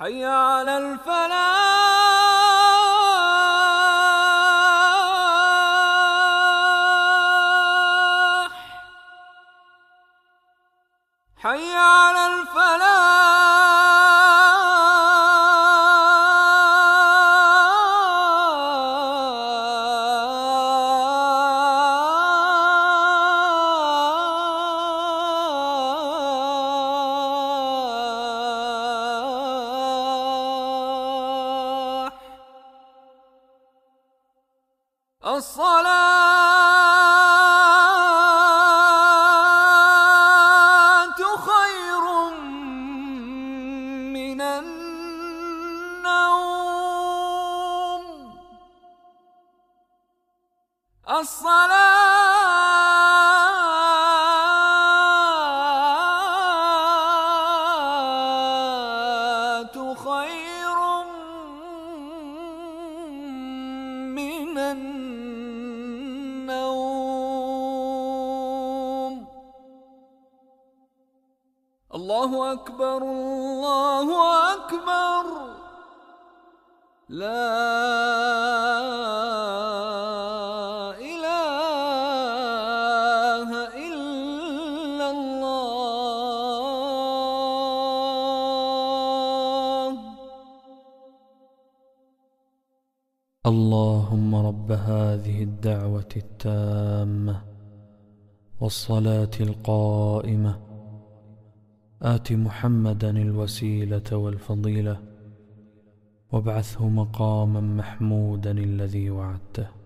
حي على الفلاح. حي على الفلاح. الصلاة النوم. الصلاة خير من النوم. الله أكبر الله أكبر. لا إله إلا الله. اللهم رب هذه الدعوة التامة والصلاة القائمة. آت محمدا الوسيلة والفضيلة. وابعثه مقاما محمودا الذي وعدته.